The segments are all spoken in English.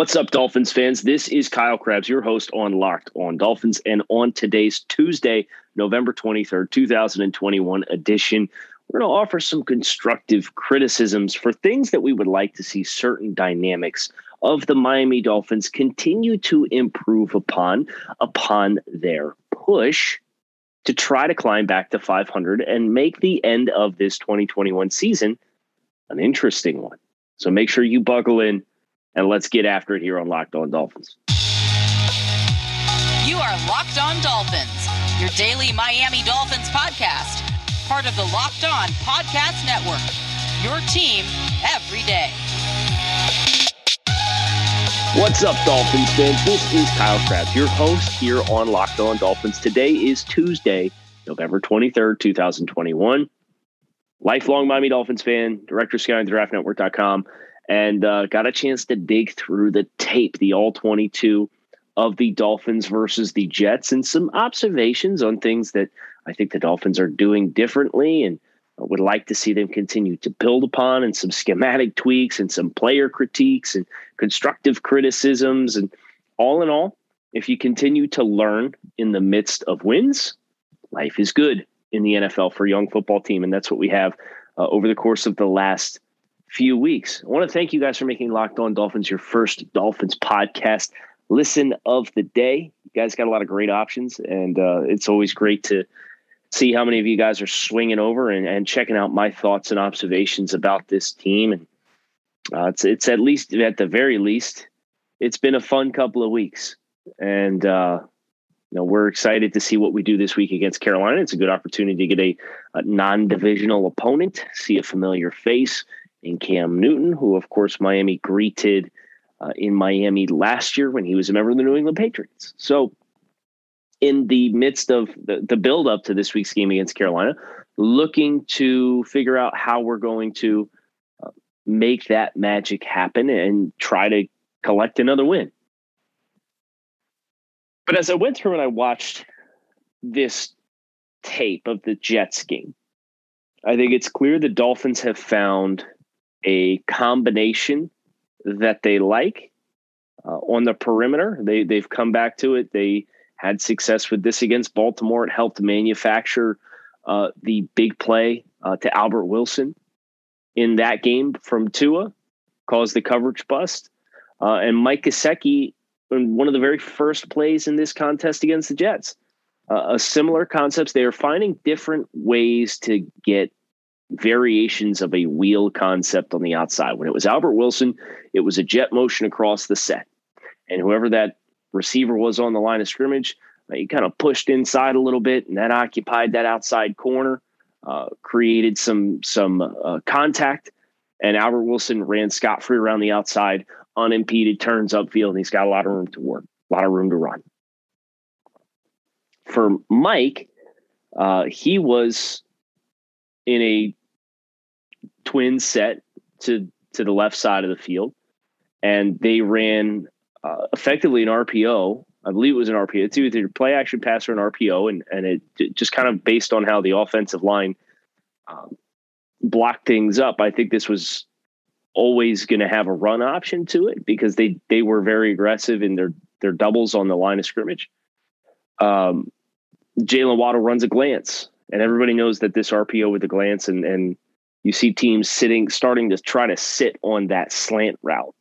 What's up, Dolphins fans? This is Kyle Crabbs, your host on Locked on Dolphins. And on today's Tuesday, November 23rd, 2021 edition, we're going to offer some constructive criticisms for things that we would like to see certain dynamics of the Miami Dolphins continue to improve upon upon their push to try to climb back to 500 and make the end of this 2021 season an interesting one. So make sure you buckle in and let's get after it here on Locked On Dolphins. You are Locked On Dolphins, your daily Miami Dolphins podcast, part of the Locked On Podcast Network. Your team every day. What's up, Dolphins fans? This is Kyle Crabbs, your host here on Locked On Dolphins. Today is Tuesday, November 23rd, 2021. Lifelong Miami Dolphins fan, director of scouting, draftnetwork.com and uh, got a chance to dig through the tape, the all 22 of the Dolphins versus the Jets, and some observations on things that I think the Dolphins are doing differently and would like to see them continue to build upon, and some schematic tweaks and some player critiques and constructive criticisms. And all in all, if you continue to learn in the midst of wins, life is good in the NFL for a young football team. And that's what we have uh, over the course of the last few weeks. I want to thank you guys for making Locked On Dolphins your first Dolphins podcast listen of the day. You guys got a lot of great options, and uh, it's always great to see how many of you guys are swinging over and, and checking out my thoughts and observations about this team. And uh, it's it's at least at the very least, it's been a fun couple of weeks, and uh, you know we're excited to see what we do this week against Carolina. It's a good opportunity to get a, a non-divisional opponent, see a familiar face in Cam Newton, who, of course, Miami greeted uh, in Miami last year when he was a member of the New England Patriots. So, in the midst of the, the build up to this week's game against Carolina, looking to figure out how we're going to uh, make that magic happen and try to collect another win. But as I went through and I watched this tape of the Jets game, I think it's clear the Dolphins have found a combination that they like uh, on the perimeter. They they've come back to it. They had success with this against Baltimore. It helped manufacture uh, the big play uh, to Albert Wilson in that game from Tua, caused the coverage bust. Uh, and Mike Gesicki in one of the very first plays in this contest against the Jets. Uh, a similar concepts. They are finding different ways to get variations of a wheel concept on the outside. When it was Albert Wilson, it was a jet motion across the set. And whoever that receiver was on the line of scrimmage, uh, he kind of pushed inside a little bit, and that occupied that outside corner, uh, created some some uh, contact, and Albert Wilson ran scot free around the outside, unimpeded, turns upfield, and he's got a lot of room to work, a lot of room to run. For Mike, uh, he was in a twin set to to the left side of the field, and they ran uh, effectively an RPO. I believe it was an RPO. It's either play action pass or an RPO, and and it just kind of based on how the offensive line um, blocked things up. I think this was always going to have a run option to it because they they were very aggressive in their their doubles on the line of scrimmage. Um, Jaylen Waddle runs a glance, and everybody knows that this RPO with the glance and and you see teams sitting, starting to try to sit on that slant route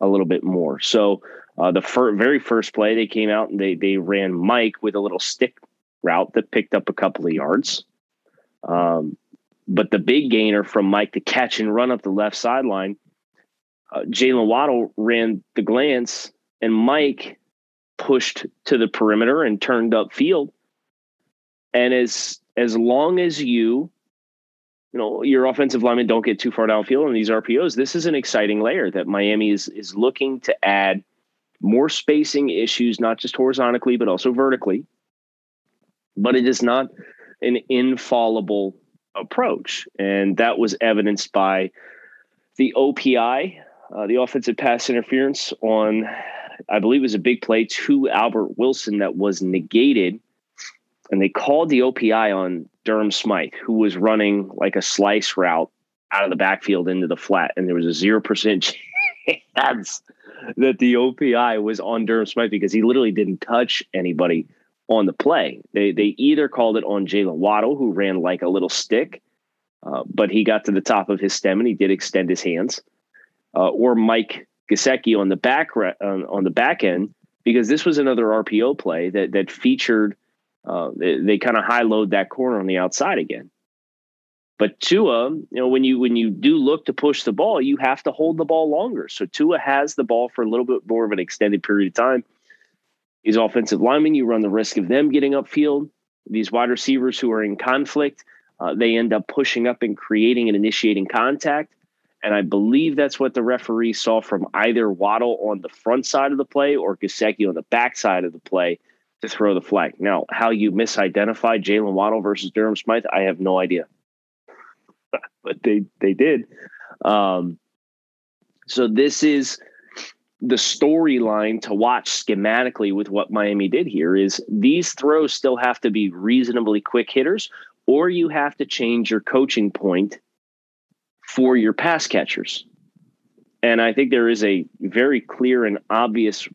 a little bit more. So uh, the fir- very first play, they came out and they they ran Mike with a little stick route that picked up a couple of yards. Um, but the big gainer from Mike to catch and run up the left sideline, uh, Jaylen Waddle ran the glance, and Mike pushed to the perimeter and turned up field. And as as long as you you know your offensive linemen don't get too far downfield in these RPOs. This is an exciting layer that Miami is is looking to add more spacing issues, not just horizontally, but also vertically. But it is not an infallible approach. And that was evidenced by the OPI, uh, the offensive pass interference on, I believe it was a big play to Albert Wilson that was negated. And they called the OPI on Durham Smythe, who was running like a slice route out of the backfield into the flat. And there was a 0% chance that the OPI was on Durham Smythe because he literally didn't touch anybody on the play. They they either called it on Jaylen Waddle, who ran like a little stick, uh, but he got to the top of his stem and he did extend his hands, uh, or Mike Gesicki on the back re- on, on, the back end because this was another RPO play that that featured. Uh, they, they kind of high load that corner on the outside again. But Tua, you know, when you when you do look to push the ball, you have to hold the ball longer. So Tua has the ball for a little bit more of an extended period of time. These offensive linemen, you run the risk of them getting upfield. These wide receivers who are in conflict, uh, they end up pushing up and creating and initiating contact. And I believe that's what the referee saw from either Waddle on the front side of the play or Gesicki on the back side of the play to throw the flag. Now, how you misidentified Jaylen Waddle versus Durham Smythe, I have no idea. but they they did. Um, so this is the storyline to watch schematically with what Miami did here is these throws still have to be reasonably quick hitters, or you have to change your coaching point for your pass catchers. And I think there is a very clear and obvious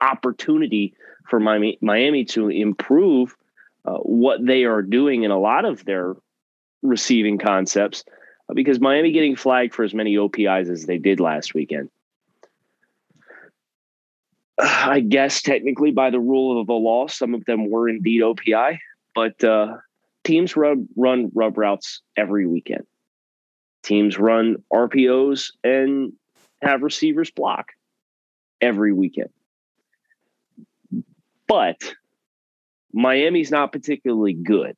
opportunity for Miami, Miami to improve uh, what they are doing in a lot of their receiving concepts uh, because Miami getting flagged for as many OPIs as they did last weekend. I guess technically by the rule of the law, some of them were indeed OPI, but uh, teams run run rub routes every weekend. Teams run RPOs and have receivers block every weekend. But Miami's not particularly good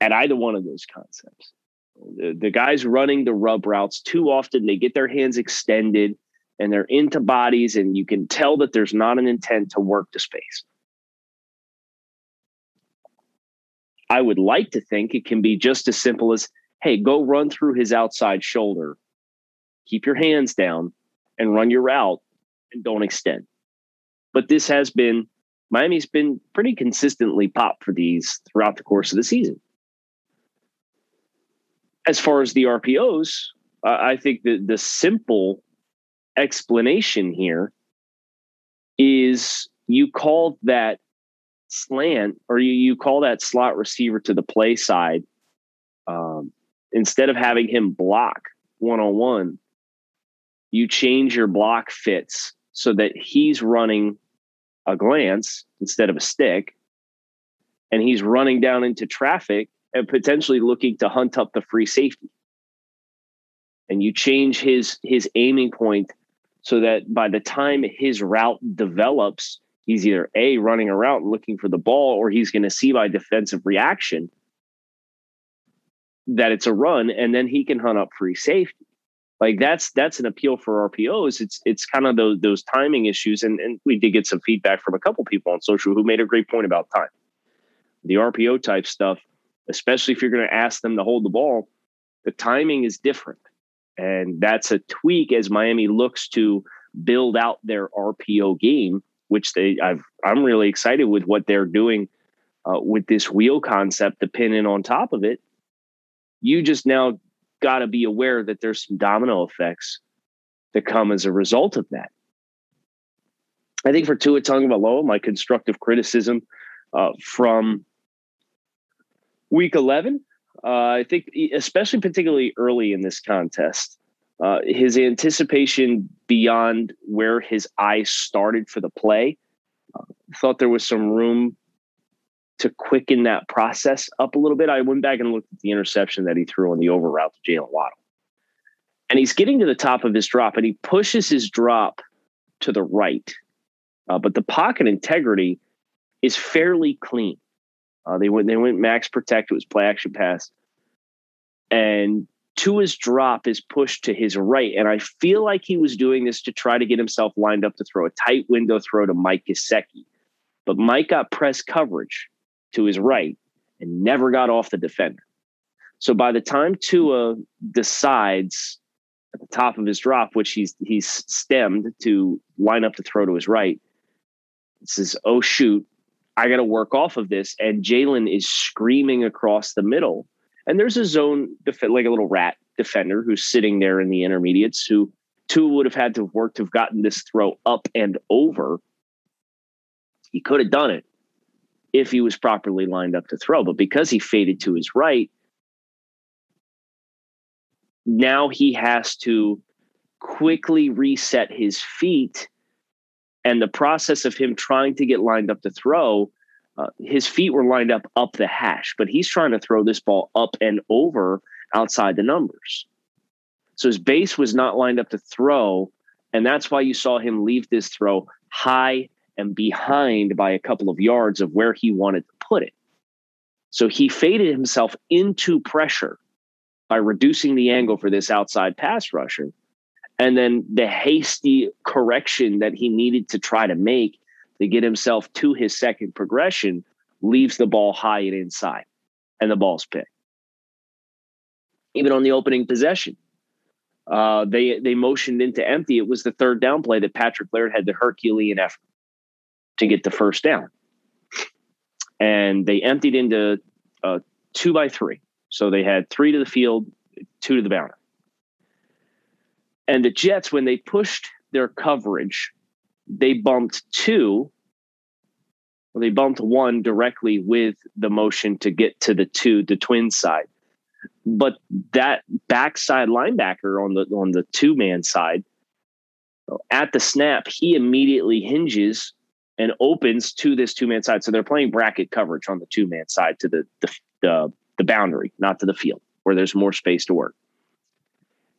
at either one of those concepts. The, the guys running the rub routes, too often they get their hands extended and they're into bodies, and you can tell that there's not an intent to work the space. I would like to think it can be just as simple as hey, go run through his outside shoulder, keep your hands down, and run your route and don't extend. But this has been, Miami's been pretty consistently popped for these throughout the course of the season. As far as the RPOs, uh, I think that the simple explanation here is you call that slant or you, you call that slot receiver to the play side um, instead of having him block one on one, you change your block fits so that he's running a glance instead of a stick and he's running down into traffic and potentially looking to hunt up the free safety. And you change his his aiming point so that by the time his route develops, he's either A running around looking for the ball or he's going to see by defensive reaction that it's a run and then he can hunt up free safety. Like that's that's an appeal for RPOs. It's it's kind of those those timing issues, and and we did get some feedback from a couple people on social who made a great point about time. The RPO type stuff especially if you're going to ask them to hold the ball, the timing is different. And that's a tweak as Miami looks to build out their RPO game, which they I've I'm really excited with what they're doing uh, with this wheel concept depending on top of it. You just now got to be aware that there's some domino effects that come as a result of that. I think for Tua Tagovailoa, my constructive criticism uh, from week 11 uh, i think especially particularly early in this contest uh, his anticipation beyond where his eyes started for the play uh, thought there was some room to quicken that process up a little bit i went back and looked at the interception that he threw on the over route to jaylen waddle and he's getting to the top of his drop and he pushes his drop to the right uh, but the pocket integrity is fairly clean uh, they went they went max protect. It was play action pass, and Tua's drop is pushed to his right. And I feel like he was doing this to try to get himself lined up to throw a tight window throw to Mike Gesicki. But Mike got press coverage to his right and never got off the defender. So by the time Tua decides at the top of his drop, which he's he's stemmed to line up to throw to his right, it says, "Oh shoot, I got to work off of this." And Jaylen is screaming across the middle and there's a zone, def- like a little rat defender who's sitting there in the intermediates who Tua would have had to work to have gotten this throw up and over. He could have done it if he was properly lined up to throw, but because he faded to his right, now he has to quickly reset his feet. And the process of him trying to get lined up to throw uh, his feet were lined up up the hash, but he's trying to throw this ball up and over outside the numbers. So his base was not lined up to throw. And that's why you saw him leave this throw high and behind by a couple of yards of where he wanted to put it. So he faded himself into pressure by reducing the angle for this outside pass rusher. And then the hasty correction that he needed to try to make to get himself to his second progression leaves the ball high and inside, and the ball's picked. Even on the opening possession, uh, they they motioned into empty. It was the third down play that Patrick Laird had the Herculean effort to get the first down, and they emptied into uh, two by three. So they had three to the field, two to the boundary. And the Jets, when they pushed their coverage they bumped two. Well, they bumped one directly with the motion to get to the two, the twin side. But that backside linebacker on the on the two man side, at the snap, he immediately hinges and opens to this two man side. So they're playing bracket coverage on the two man side to the, the the the boundary, not to the field, where there's more space to work.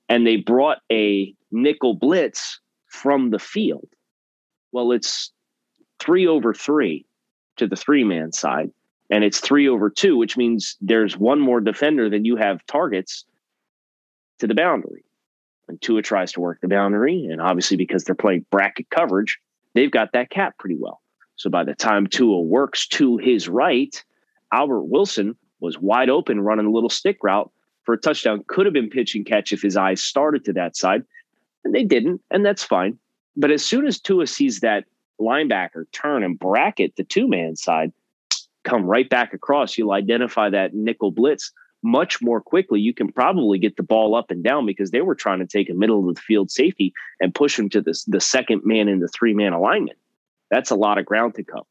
And they brought a nickel blitz from the field well, it's three over three to the three man side, and it's three over two, which means there's one more defender than you have targets to the boundary. And Tua tries to work the boundary, and obviously because they're playing bracket coverage, they've got that cap pretty well. So by the time Tua works to his right, Albert Wilson was wide open running a little stick route for a touchdown. Could have been pitch and catch if his eyes started to that side, and they didn't, and that's fine. But as soon as Tua sees that linebacker turn and bracket the two man side, come right back across, you'll identify that nickel blitz much more quickly. You can probably get the ball up and down because they were trying to take a middle of the field safety and push him to the, the second man in the three man alignment. That's a lot of ground to cover.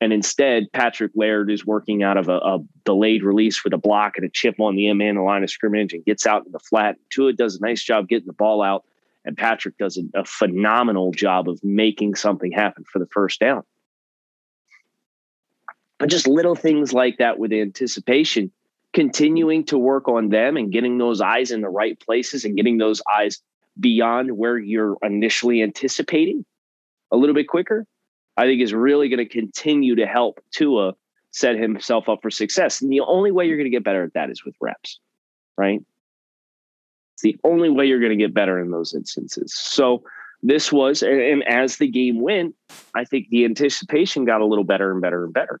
And instead, Patrick Laird is working out of a, a, delayed release with a block and a chip on the M man, the line of scrimmage, and gets out in the flat. Tua does a nice job getting the ball out and Patrick does a, a phenomenal job of making something happen for the first down. But just little things like that with anticipation, continuing to work on them and getting those eyes in the right places and getting those eyes beyond where you're initially anticipating a little bit quicker, I think is really going to continue to help Tua set himself up for success. And the only way you're going to get better at that is with reps, right? It's the only way you're going to get better in those instances. So this was, and as the game went, I think the anticipation got a little better and better and better.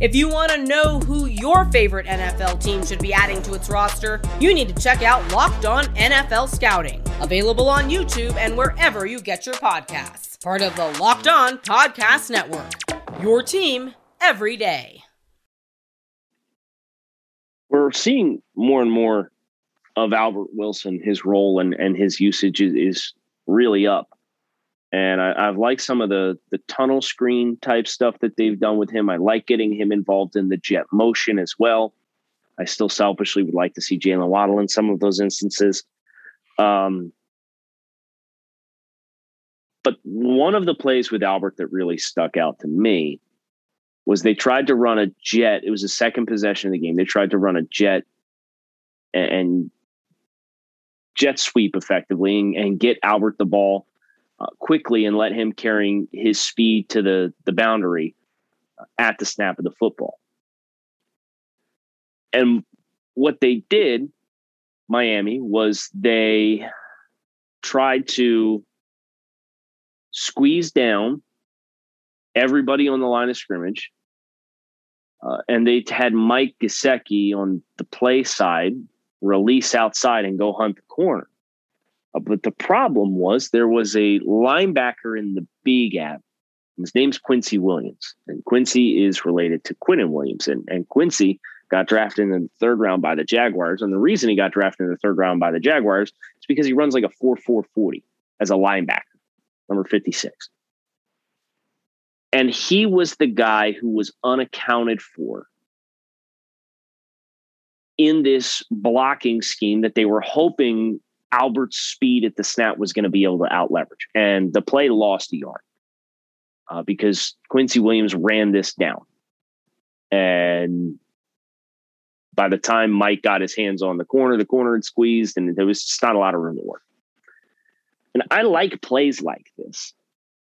If you want to know who your favorite NFL team should be adding to its roster, you need to check out Locked On NFL Scouting, available on YouTube and wherever you get your podcasts. Part of the Locked On Podcast Network. Your team every day we're seeing more and more of Albert Wilson, his role and, and his usage is, is really up. And I, I've liked some of the the tunnel screen type stuff that they've done with him. I like getting him involved in the jet motion as well. I still selfishly would like to see Jaylen Waddle in some of those instances. Um, But one of the plays with Albert that really stuck out to me was they tried to run a jet. It was the second possession of the game. They tried to run a jet and, jet sweep effectively and, and get Albert the ball uh, quickly and let him carrying his speed to the the boundary at the snap of the football. And what they did, Miami, was they tried to squeeze down everybody on the line of scrimmage. Uh, and they had Mike Gesicki on the play side release outside and go hunt the corner. Uh, but the problem was there was a linebacker in the B gap. His name's Quincy Williams. And Quincy is related to Quinnen Williams. And, and Quincy got drafted in the third round by the Jaguars. And the reason he got drafted in the third round by the Jaguars is because he runs like a 4 4 40 as a linebacker, number 56. And he was the guy who was unaccounted for in this blocking scheme that they were hoping Albert's speed at the snap was going to be able to out leverage. And the play lost a yard uh, because Quincy Williams ran this down. And by the time Mike got his hands on the corner, the corner had squeezed and there was just not a lot of room to work. And I like plays like this.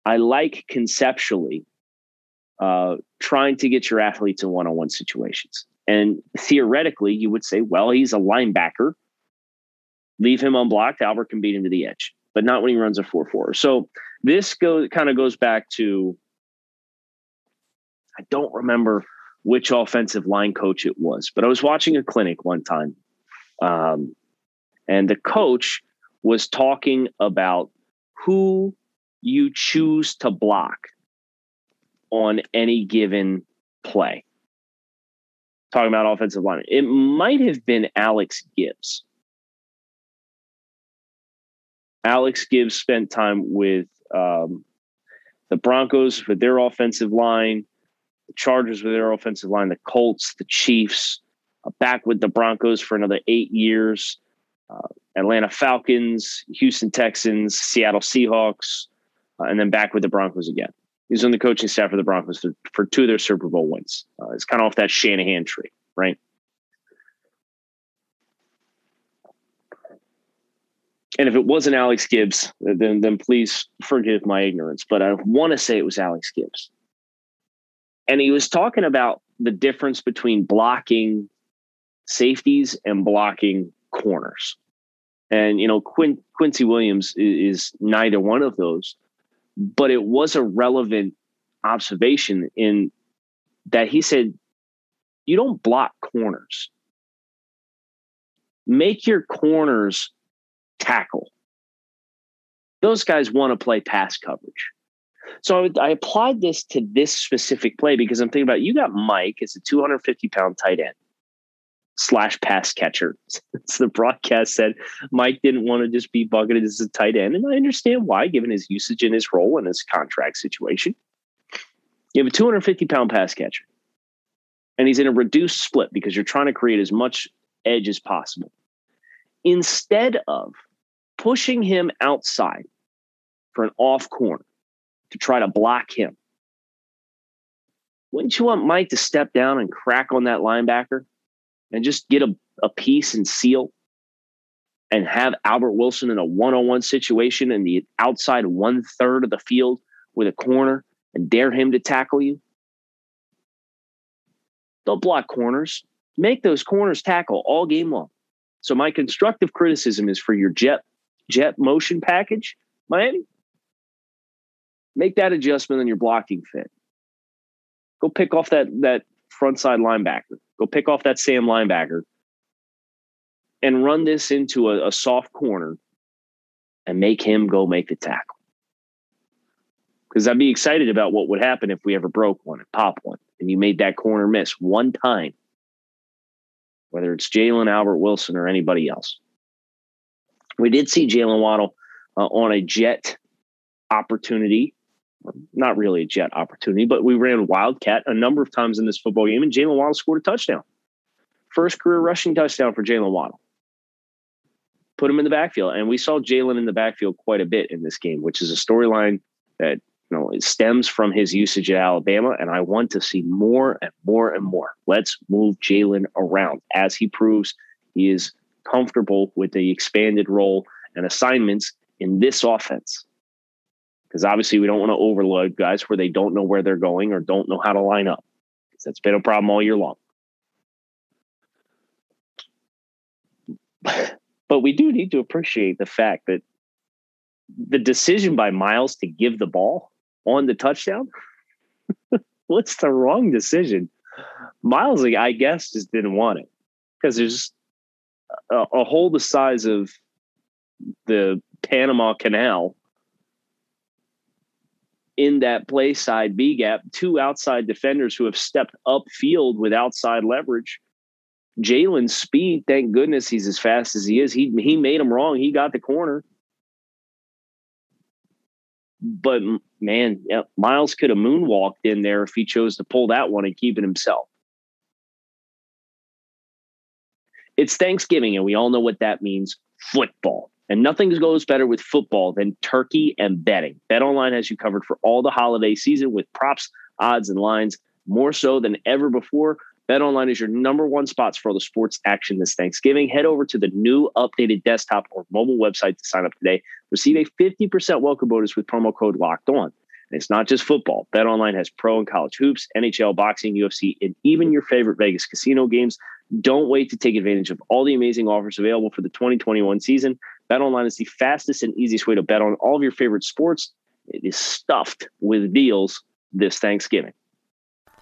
I like conceptually uh, trying to get your athletes in one on one situations. And theoretically, you would say, well, he's a linebacker. Leave him unblocked. Albert can beat him to the edge, but not when he runs a 4 4. So this goes kind of goes back to I don't remember which offensive line coach it was, but I was watching a clinic one time. Um, and the coach was talking about who you choose to block on any given play. Talking about offensive line, it might have been Alex Gibbs. Alex Gibbs spent time with um, the Broncos with their offensive line, the Chargers with their offensive line, the Colts, the Chiefs, uh, back with the Broncos for another eight years, uh, Atlanta Falcons, Houston Texans, Seattle Seahawks, uh, and then back with the Broncos again. He's on the coaching staff for the Broncos for, for two of their Super Bowl wins. Uh, it's kind of off that Shanahan tree, right? And if it wasn't Alex Gibbs, then then please forgive my ignorance. But I want to say it was Alex Gibbs. And he was talking about the difference between blocking safeties and blocking corners. And you know, Quin- Quincy Williams is, is neither one of those but it was a relevant observation in that he said, you don't block corners. Make your corners tackle. Those guys want to play pass coverage. So I, I, applied this to this specific play because I'm thinking about you got Mike as a 250 pound tight end slash pass catcher. so the broadcast said Mike didn't want to just be bucketed as a tight end. And I understand why, given his usage in his role and his contract situation. You have a 250 pound pass catcher, and he's in a reduced split because you're trying to create as much edge as possible. Instead of pushing him outside for an off corner to try to block him, wouldn't you want Mike to step down and crack on that linebacker and just get a, a piece and seal and have Albert Wilson in a one on one situation in the outside one third of the field with a corner and dare him to tackle you? Don't block corners. Make those corners tackle all game long. So my constructive criticism is for your jet jet motion package, Miami. Make that adjustment on your blocking fit. Go pick off that that front side linebacker. Go pick off that Sam linebacker and run this into a, a soft corner and make him go make the tackle. Because I'd be excited about what would happen if we ever broke one and pop one and you made that corner miss one time, whether it's Jaylen Albert Wilson or anybody else. We did see Jaylen Waddle uh, on a jet opportunity not really a jet opportunity, but we ran Wildcat a number of times in this football game, and Jaylen Waddle scored a touchdown. First career rushing touchdown for Jaylen Waddle. put him in the backfield. And we saw Jaylen in the backfield quite a bit in this game, which is a storyline that you know it stems from his usage at Alabama. And I want to see more and more and more. Let's move Jaylen around as he proves he is comfortable with the expanded role and assignments in this offense. Because obviously, we don't want to overload guys where they don't know where they're going or don't know how to line up. Because That's been a problem all year long. But we do need to appreciate the fact that the decision by Myles to give the ball on the touchdown, what's the wrong decision? Myles, I guess, just didn't want it because there's a, a hole the size of the Panama Canal in that play side B gap, two outside defenders who have stepped upfield with outside leverage. Jaylen's speed, thank goodness he's as fast as he is. He he made him wrong. He got the corner. But man, yeah, Myles could have moonwalked in there if he chose to pull that one and keep it himself. It's Thanksgiving, and we all know what that means football. And nothing goes better with football than turkey and betting. BetOnline has you covered for all the holiday season with props, odds, and lines more so than ever before. BetOnline is your number one spot for all the sports action this Thanksgiving. Head over to the new updated desktop or mobile website to sign up today. Receive a 50% welcome bonus with promo code LOCKED ON. And it's not just football. BetOnline has pro and college hoops, NHL, boxing, UFC, and even your favorite Vegas casino games. Don't wait to take advantage of all the amazing offers available for the 2021 season. BetOnline is the fastest and easiest way to bet on all of your favorite sports. It is stuffed with deals this Thanksgiving.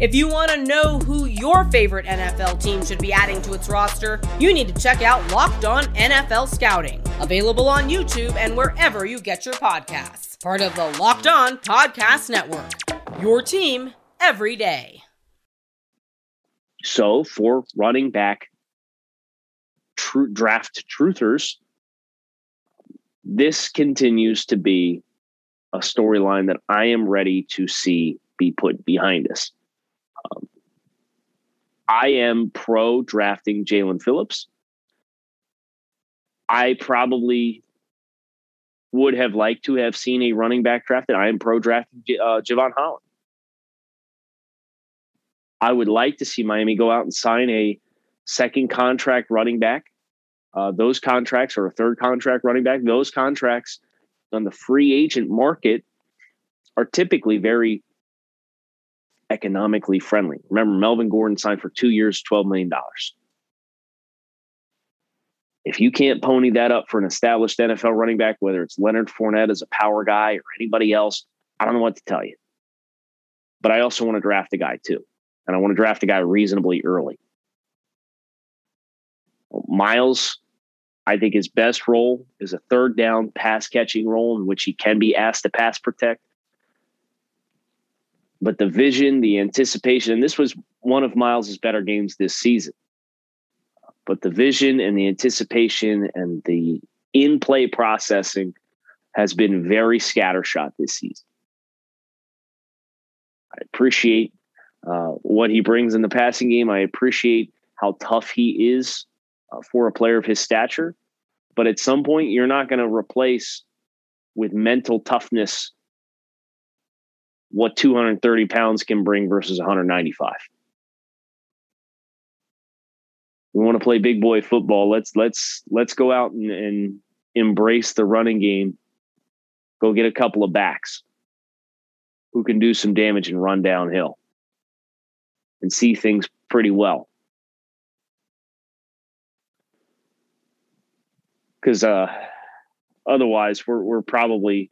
If you want to know who your favorite NFL team should be adding to its roster, you need to check out Locked On NFL Scouting, available on YouTube and wherever you get your podcasts. Part of the Locked On Podcast Network. Your team every day. So, for running back true draft truthers, this continues to be a storyline that I am ready to see be put behind us. I am pro drafting Jaelan Phillips. I probably would have liked to have seen a running back drafted. I am pro drafting uh, Jevon Holland. I would like to see Miami go out and sign a second contract running back. Uh, those contracts or a third contract running back, those contracts on the free agent market are typically very economically friendly. Remember, Melvin Gordon signed for two years, $12 million. If you can't pony that up for an established NFL running back, whether it's Leonard Fournette as a power guy or anybody else, I don't know what to tell you. But I also want to draft a guy too. And I want to draft a guy reasonably early. Myles, I think his best role is a third down pass catching role in which he can be asked to pass protect but the vision, the anticipation, and this was one of Myles's better games this season. But the vision and the anticipation and the in play processing has been very scattershot this season. I appreciate uh, what he brings in the passing game. I appreciate how tough he is uh, for a player of his stature. But at some point, you're not going to replace with mental toughness what 230 pounds can bring versus 195. We want to play big boy football. Let's let's let's go out and, and embrace the running game. Go get a couple of backs who can do some damage and run downhill and see things pretty well. Because uh, otherwise, we're we're probably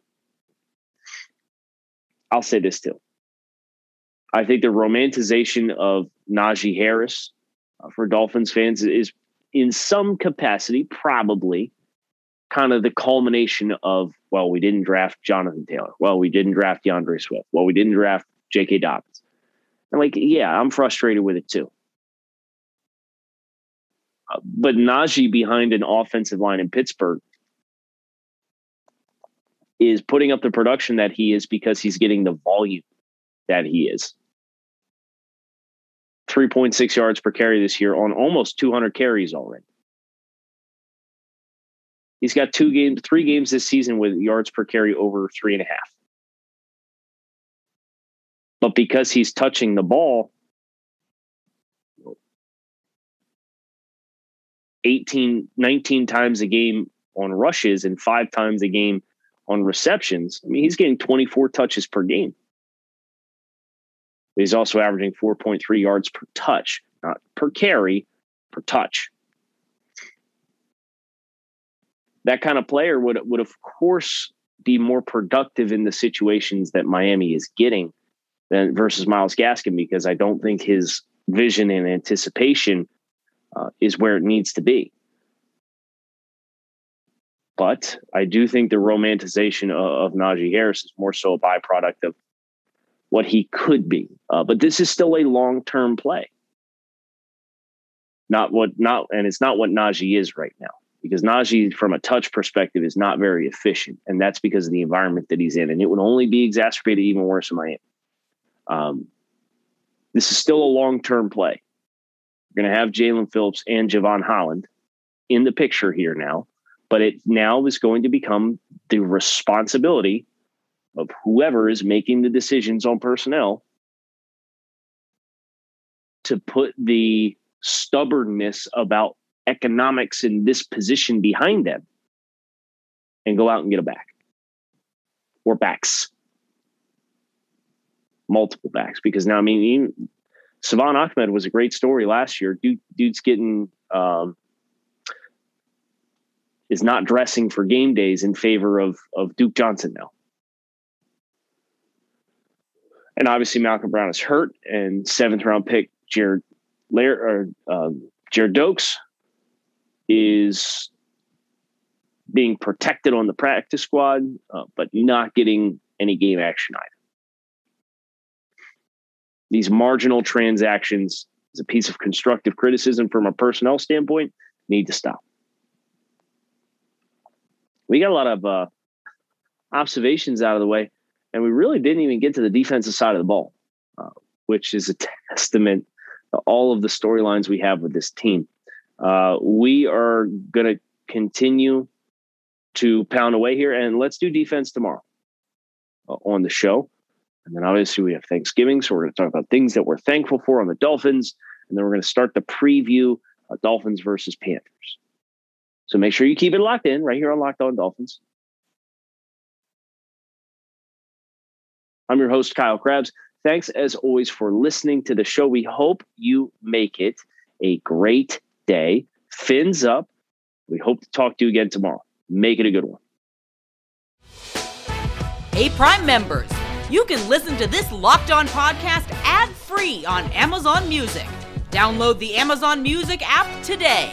I'll say this too. I think the romanticization of Najee Harris uh, for Dolphins fans is, in some capacity, probably kind of the culmination of, well, we didn't draft Jonathan Taylor. Well, we didn't draft D'Andre Swift. Well, we didn't draft J.K. Dobbins. And like, yeah, I'm frustrated with it too. Uh, but Najee behind an offensive line in Pittsburgh is putting up the production that he is because he's getting the volume that he is. 3.6 yards per carry this year on almost 200 carries already. He's got two games, three games this season with yards per carry over three and a half. But because he's touching the ball 18, 19 times a game on rushes and five times a game on receptions, I mean, he's getting 24 touches per game. He's also averaging 4.3 yards per touch, not per carry, per touch. That kind of player would would of course be more productive in the situations that Miami is getting than versus Myles Gaskin because I don't think his vision and anticipation uh, is where it needs to be. But I do think the romanticization of, of Najee Harris is more so a byproduct of what he could be. Uh, but this is still a long term play. Not what not and it's not what Najee is right now because Najee, from a touch perspective, is not very efficient, and that's because of the environment that he's in, and it would only be exacerbated even worse in Miami. Um, this is still a long term play. We're going to have Jaelan Phillips and Jevon Holland in the picture here now, but it now is going to become the responsibility of whoever is making the decisions on personnel to put the stubbornness about economics in this position behind them and go out and get a back or backs multiple backs because now I mean even, Salvon Ahmed was a great story last year. Dude, dude's getting um, is not dressing for game days in favor of of Duke Johnson now. And obviously Malcolm Brown is hurt, and seventh round pick Jared Lair or um, Gerrid Doaks is being protected on the practice squad, uh, but not getting any game action either these marginal transactions as a piece of constructive criticism from a personnel standpoint need to stop. We got a lot of uh, observations out of the way, and we really didn't even get to the defensive side of the ball, uh, which is a testament to all of the storylines we have with this team. Uh, we are going to continue to pound away here, and let's do defense tomorrow uh, on the show. And then obviously we have Thanksgiving, so we're going to talk about things that we're thankful for on the Dolphins, and then we're going to start the preview of Dolphins versus Panthers. So make sure you keep it locked in right here on Locked On Dolphins. I'm your host, Kyle Crabbs. Thanks as always for listening to the show. We hope you make it a great day. Fins up. We hope to talk to you again tomorrow. Make it a good one. Hey, Prime members you can listen to this Locked On podcast ad free on Amazon Music. Download the Amazon Music app today.